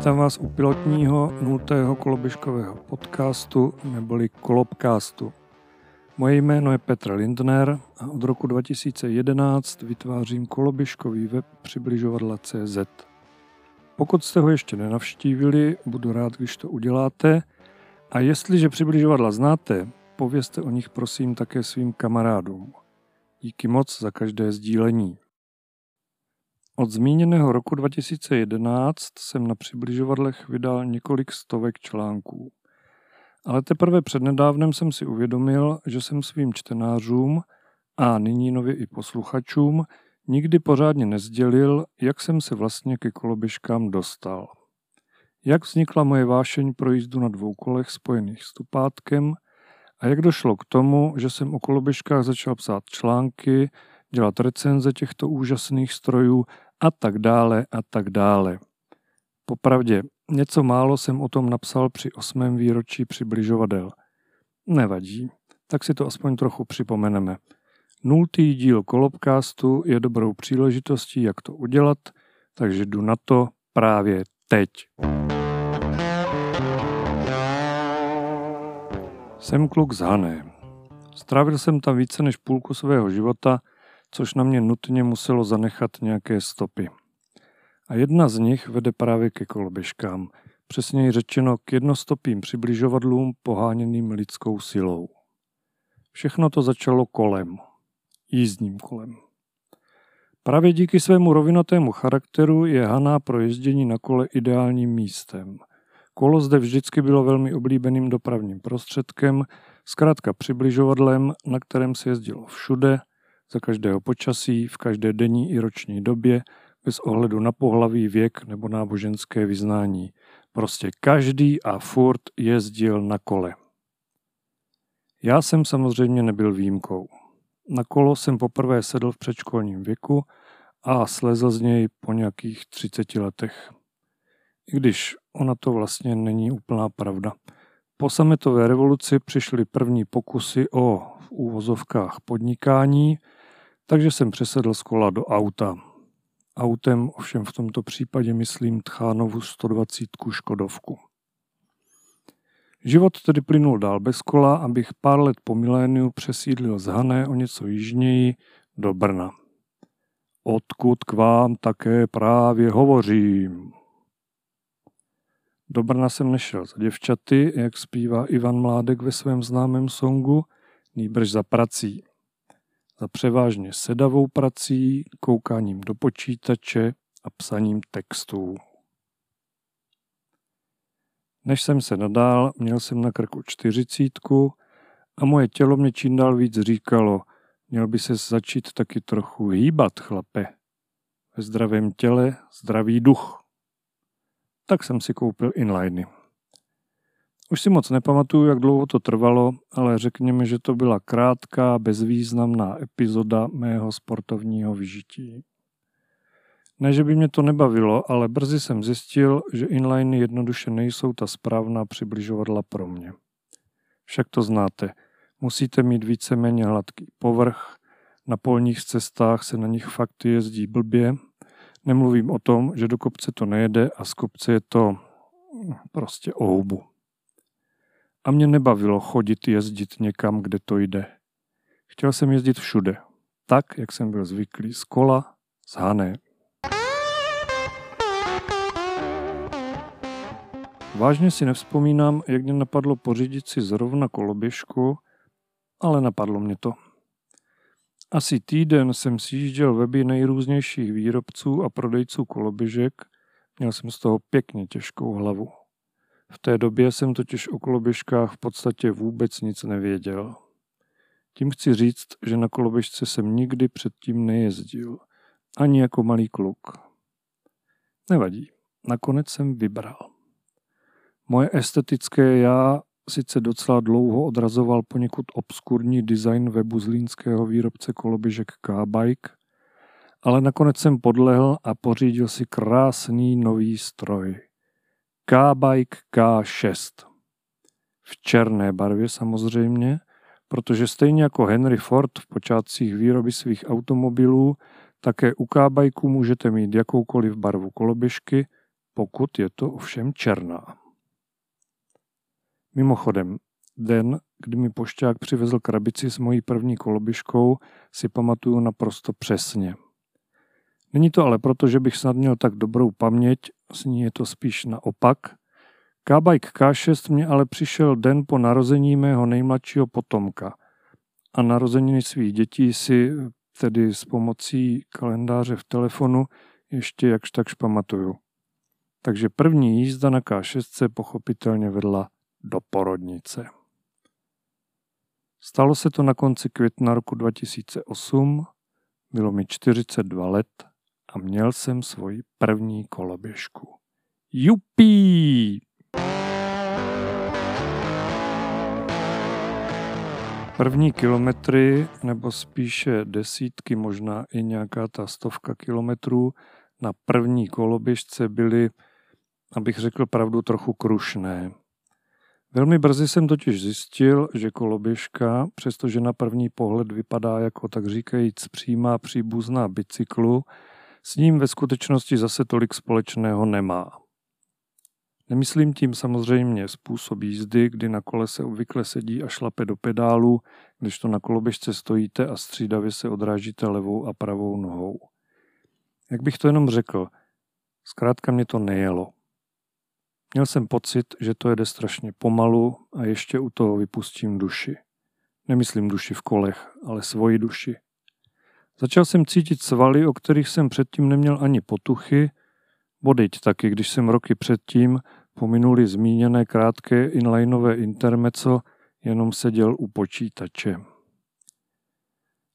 Vítám vás u pilotního nultého koloběžkového podcastu neboli Kolobcastu. Moje jméno je Petr Lindner a od roku 2011 vytvářím koloběžkový web přibližovadla.cz. Pokud jste ho ještě nenavštívili, budu rád, když to uděláte. A jestliže přibližovadla znáte, povězte o nich prosím také svým kamarádům. Díky moc za každé sdílení. Od zmíněného roku 2011 jsem na přibližovadlech vydal několik stovek článků. Ale teprve přednedávnem jsem si uvědomil, že jsem svým čtenářům a nyní nově i posluchačům nikdy pořádně nezdělil, jak jsem se vlastně ke koloběžkám dostal. Jak vznikla moje vášeň pro jízdu na dvou kolech spojených s tupátkem a jak došlo k tomu, že jsem o koloběžkách začal psát články, dělat recenze těchto úžasných strojů a tak dále a tak dále. Popravdě, něco málo jsem o tom napsal při osmém výročí přibližovadel. Nevadí, tak si to aspoň trochu připomeneme. Nultý díl Kolobcastu je dobrou příležitostí, jak to udělat, takže jdu na to právě teď. Jsem kluk z Hané. Strávil jsem tam více než půlku svého života což na mě nutně muselo zanechat nějaké stopy. A jedna z nich vede právě ke koloběžkám, přesněji řečeno k jednostopým přibližovadlům poháněným lidskou silou. Všechno to začalo kolem, jízdním kolem. Právě díky svému rovinatému charakteru je Haná pro jezdění na kole ideálním místem. Kolo zde vždycky bylo velmi oblíbeným dopravním prostředkem, zkrátka přibližovadlem, na kterém se jezdilo všude za každého počasí, v každé denní i roční době, bez ohledu na pohlaví, věk nebo náboženské vyznání. Prostě každý a furt jezdil na kole. Já jsem samozřejmě nebyl výjimkou. Na kolo jsem poprvé sedl v předškolním věku a slezl z něj po nějakých 30 letech. I když ona to vlastně není úplná pravda. Po sametové revoluci přišly první pokusy o v úvozovkách podnikání, takže jsem přesedl z kola do auta. Autem ovšem v tomto případě myslím Tchánovu 120 Škodovku. Život tedy plynul dál bez kola, abych pár let po miléniu přesídlil z Hané o něco jižněji do Brna. Odkud k vám také právě hovořím. Do Brna jsem nešel za děvčaty, jak zpívá Ivan Mládek ve svém známém songu, nýbrž za prací za převážně sedavou prací, koukáním do počítače a psaním textů. Než jsem se nadál, měl jsem na krku čtyřicítku a moje tělo mě čím dál víc říkalo, měl by se začít taky trochu hýbat, chlape. Ve zdravém těle zdravý duch. Tak jsem si koupil inliny. Už si moc nepamatuju, jak dlouho to trvalo, ale řekněme, že to byla krátká, bezvýznamná epizoda mého sportovního vyžití. Ne, že by mě to nebavilo, ale brzy jsem zjistil, že inliny jednoduše nejsou ta správná přibližovadla pro mě. Však to znáte. Musíte mít víceméně hladký povrch, na polních cestách se na nich fakt jezdí blbě. Nemluvím o tom, že do kopce to nejede a z kopce je to prostě o houbu. A mě nebavilo chodit jezdit někam, kde to jde. Chtěl jsem jezdit všude, tak, jak jsem byl zvyklý, z kola, z Hané. Vážně si nevzpomínám, jak mě napadlo pořídit si zrovna koloběžku, ale napadlo mě to. Asi týden jsem sjížděl weby nejrůznějších výrobců a prodejců koloběžek, měl jsem z toho pěkně těžkou hlavu. V té době jsem totiž o koloběžkách v podstatě vůbec nic nevěděl. Tím chci říct, že na koloběžce jsem nikdy předtím nejezdil. Ani jako malý kluk. Nevadí. Nakonec jsem vybral. Moje estetické já sice docela dlouho odrazoval poněkud obskurní design webu zlínského výrobce koloběžek K-Bike, ale nakonec jsem podlehl a pořídil si krásný nový stroj. K-Bike K6. V černé barvě samozřejmě, protože stejně jako Henry Ford v počátcích výroby svých automobilů, také u K-Bikeu můžete mít jakoukoliv barvu koloběžky, pokud je to ovšem černá. Mimochodem, den, kdy mi pošťák přivezl krabici s mojí první koloběžkou, si pamatuju naprosto přesně. Není to ale proto, že bych snad měl tak dobrou paměť, s ní je to spíš naopak. K-Bike K6 mě ale přišel den po narození mého nejmladšího potomka a narozeniny svých dětí si tedy s pomocí kalendáře v telefonu ještě jakž takž pamatuju. Takže první jízda na K6 se pochopitelně vedla do porodnice. Stalo se to na konci května roku 2008, bylo mi 42 let a měl jsem svoji první koloběžku. Jupí! První kilometry, nebo spíše desítky, možná i nějaká ta stovka kilometrů na první koloběžce byly, abych řekl pravdu, trochu krušné. Velmi brzy jsem totiž zjistil, že koloběžka, přestože na první pohled vypadá jako tak říkajíc přímá příbuzná bicyklu, s ním ve skutečnosti zase tolik společného nemá. Nemyslím tím samozřejmě způsob jízdy, kdy na kole se obvykle sedí a šlape do pedálu, když to na koloběžce stojíte a střídavě se odrážíte levou a pravou nohou. Jak bych to jenom řekl, zkrátka mě to nejelo. Měl jsem pocit, že to jede strašně pomalu a ještě u toho vypustím duši. Nemyslím duši v kolech, ale svoji duši. Začal jsem cítit svaly, o kterých jsem předtím neměl ani potuchy, bodejť taky, když jsem roky předtím pominuli zmíněné krátké inlineové intermeco, jenom seděl u počítače.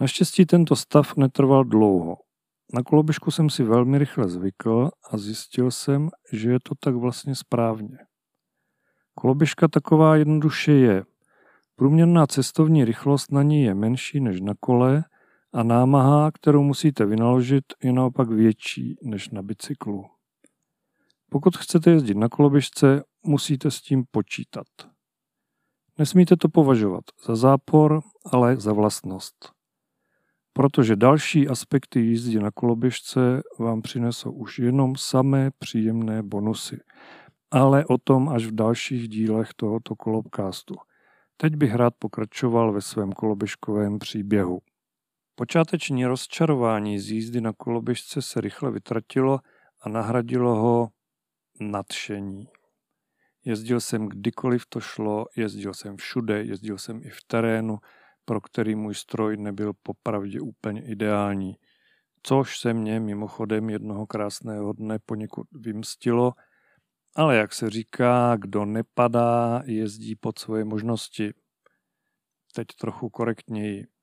Naštěstí tento stav netrval dlouho. Na koloběžku jsem si velmi rychle zvykl a zjistil jsem, že je to tak vlastně správně. Koloběžka taková jednoduše je. Průměrná cestovní rychlost na ní je menší než na kole a námaha, kterou musíte vynaložit, je naopak větší než na bicyklu. Pokud chcete jezdit na koloběžce, musíte s tím počítat. Nesmíte to považovat za zápor, ale za vlastnost protože další aspekty jízdy na koloběžce vám přinesou už jenom samé příjemné bonusy. Ale o tom až v dalších dílech tohoto kolobkástu. Teď bych rád pokračoval ve svém koloběžkovém příběhu. Počáteční rozčarování z jízdy na koloběžce se rychle vytratilo a nahradilo ho nadšení. Jezdil jsem kdykoliv to šlo, jezdil jsem všude, jezdil jsem i v terénu, pro který můj stroj nebyl popravdě úplně ideální, což se mě mimochodem jednoho krásného dne poněkud vymstilo, ale jak se říká, kdo nepadá, jezdí pod svoje možnosti. Teď trochu korektněji.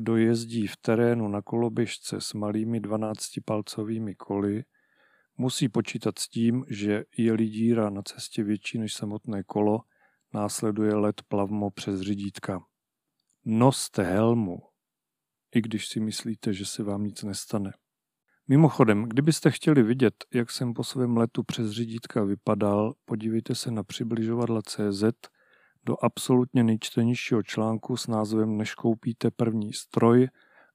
Kdo jezdí v terénu na koloběžce s malými 12-palcovými koly, musí počítat s tím, že je-li díra na cestě větší než samotné kolo, následuje let plavmo přes řidítka. Noste helmu, i když si myslíte, že se vám nic nestane. Mimochodem, kdybyste chtěli vidět, jak jsem po svém letu přes řídítka vypadal, podívejte se na přibližovadla CZ do absolutně nejčtenějšího článku s názvem Než koupíte první stroj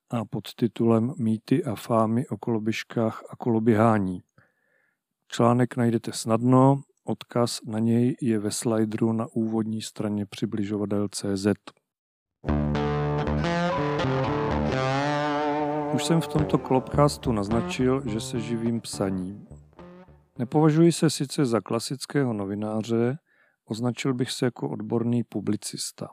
a pod titulem Mýty a fámy o koloběžkách a koloběhání. Článek najdete snadno, odkaz na něj je ve slideru na úvodní straně přibližovadel CZ. Už jsem v tomto klopcastu naznačil, že se živím psaním. Nepovažuji se sice za klasického novináře, označil bych se jako odborný publicista.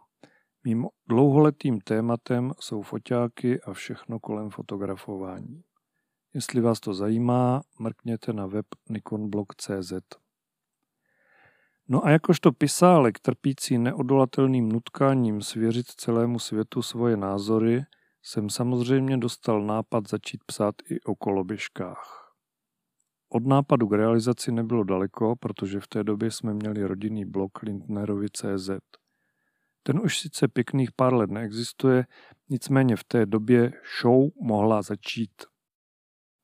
Mým dlouholetým tématem jsou foťáky a všechno kolem fotografování. Jestli vás to zajímá, mrkněte na web nikonblog.cz. No a jakožto pisálek trpící neodolatelným nutkáním svěřit celému světu svoje názory, jsem samozřejmě dostal nápad začít psát i o koloběžkách. Od nápadu k realizaci nebylo daleko, protože v té době jsme měli rodinný blog Lindnerovi CZ. Ten už sice pěkných pár let neexistuje, nicméně v té době show mohla začít.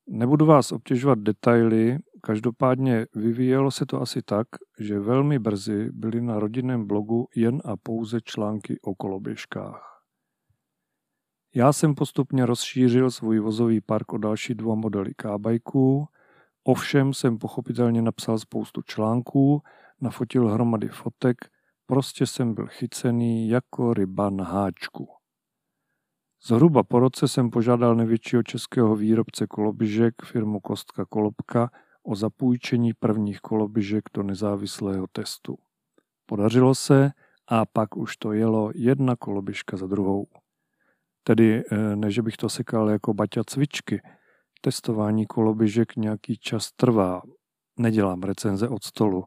Nebudu vás obtěžovat detaily, každopádně vyvíjelo se to asi tak, že velmi brzy byly na rodinném blogu jen a pouze články o koloběžkách. Já jsem postupně rozšířil svůj vozový park o další dva modely k Ovšem jsem pochopitelně napsal spoustu článků, nafotil hromady fotek, prostě jsem byl chycený jako ryba na háčku. Zhruba po roce jsem požádal největšího českého výrobce kolobižek, firmu Kostka Kolobka, o zapůjčení prvních kolobižek do nezávislého testu. Podařilo se a pak už to jelo jedna kolobižka za druhou. Tedy eh, ne, že bych to sekal jako baťa cvičky. Testování kolobižek nějaký čas trvá. Nedělám recenze od stolu.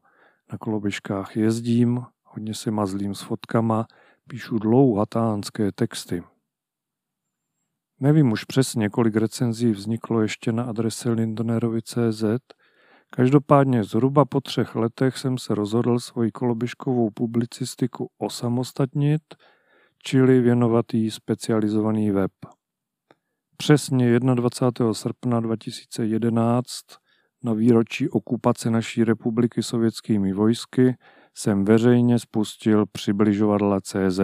Na kolobižkách jezdím, hodně se mazlím s fotkama, píšu dlouhatánské texty. Nevím už přesně, kolik recenzí vzniklo ještě na adrese lindonerovi.cz, každopádně zhruba po třech letech jsem se rozhodl svoji kolobiškovou publicistiku osamostatnit, čili věnovat jí specializovaný web. Přesně 21. srpna 2011 na výročí okupace naší republiky sovětskými vojsky jsem veřejně spustil přibližovadla CZ.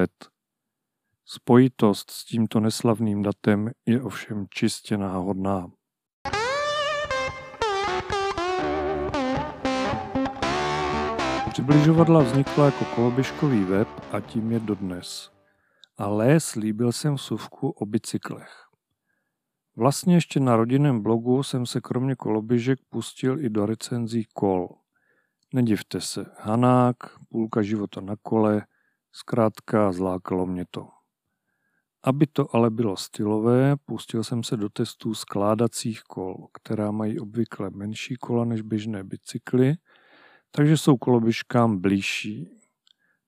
Spojitost s tímto neslavným datem je ovšem čistě náhodná. Přibližovadla vznikla jako koloběžkový web a tím je dodnes. Ale slíbil jsem suvku o bicyklech. Vlastně ještě na rodinném blogu jsem se kromě koloběžek pustil i do recenzí kol. Nedivte se, Hanák, půlka života na kole, zkrátka zlákalo mě to. Aby to ale bylo stylové, pustil jsem se do testů skládacích kol, která mají obvykle menší kola než běžné bicykly, takže jsou koloběžkám blížší.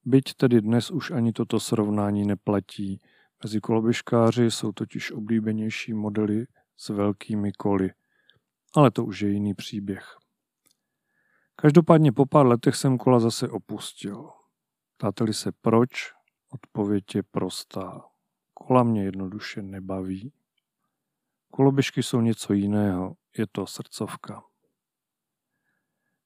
Byť tedy dnes už ani toto srovnání neplatí. Mezi koloběžkáři jsou totiž oblíbenější modely s velkými koly. Ale to už je jiný příběh. Každopádně po pár letech jsem kola zase opustil. Ptáte-li se proč? Odpověď je prostá. Kola mě jednoduše nebaví. Koloběžky jsou něco jiného, je to srdcovka.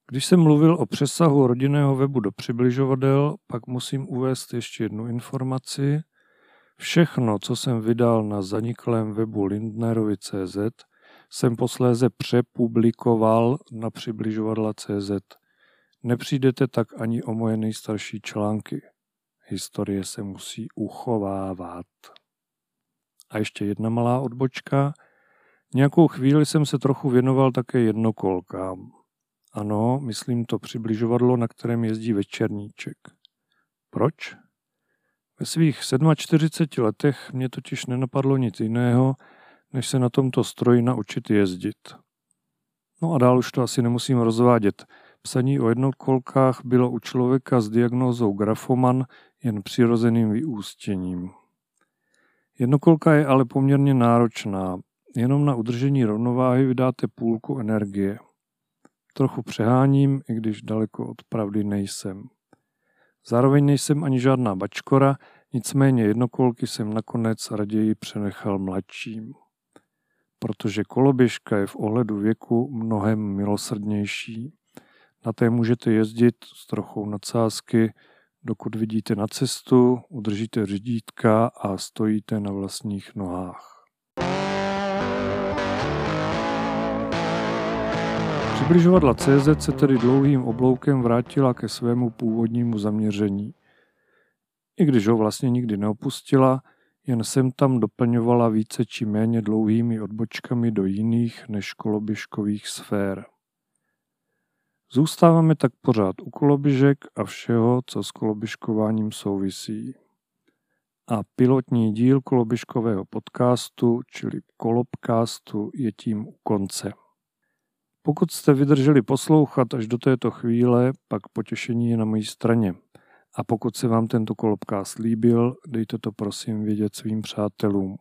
Když jsem mluvil o přesahu rodinného webu do přibližovadel, pak musím uvést ještě jednu informaci. Všechno, co jsem vydal na zaniklém webu lindnerovi.cz, jsem posléze přepublikoval na přibližovadla.cz. Nepřijdete tak ani o moje nejstarší články. Historie se musí uchovávat. A ještě jedna malá odbočka. Nějakou chvíli jsem se trochu věnoval také jednokolkám. Ano, myslím to přibližovadlo, na kterém jezdí večerníček. Proč? Ve svých 47 letech mě totiž nenapadlo nic jiného, než se na tomto stroji naučit jezdit. No a dál už to asi nemusím rozvádět. Psaní o jednokolkách bylo u člověka s diagnózou grafoman jen přirozeným vyústěním. Jednokolka je ale poměrně náročná. Jenom na udržení rovnováhy vydáte půlku energie. Trochu přeháním, i když daleko od pravdy nejsem. Zároveň nejsem ani žádná bačkora, nicméně jednokolky jsem nakonec raději přenechal mladším. Protože koloběžka je v ohledu věku mnohem milosrdnější. Na té můžete jezdit s trochou nadsázky, dokud vidíte na cestu, udržíte řídítka a stojíte na vlastních nohách. Přibližovadla CZ se tedy dlouhým obloukem vrátila ke svému původnímu zaměření. I když ho vlastně nikdy neopustila, jen sem tam doplňovala více či méně dlouhými odbočkami do jiných než koloběžkových sfér. Zůstáváme tak pořád u koloběžek a všeho, co s koloběžkováním souvisí. A pilotní díl koloběžkového podcastu, čili kolobcastu, je tím u konce. Pokud jste vydrželi poslouchat až do této chvíle, pak potěšení je na mojí straně. A pokud se vám tento kolobkás líbil, dejte to prosím vědět svým přátelům.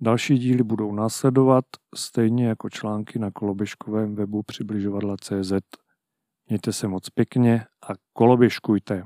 Další díly budou následovat, stejně jako články na koloběžkovém webu přibližovadla.cz. Mějte se moc pěkně a koloběžkujte.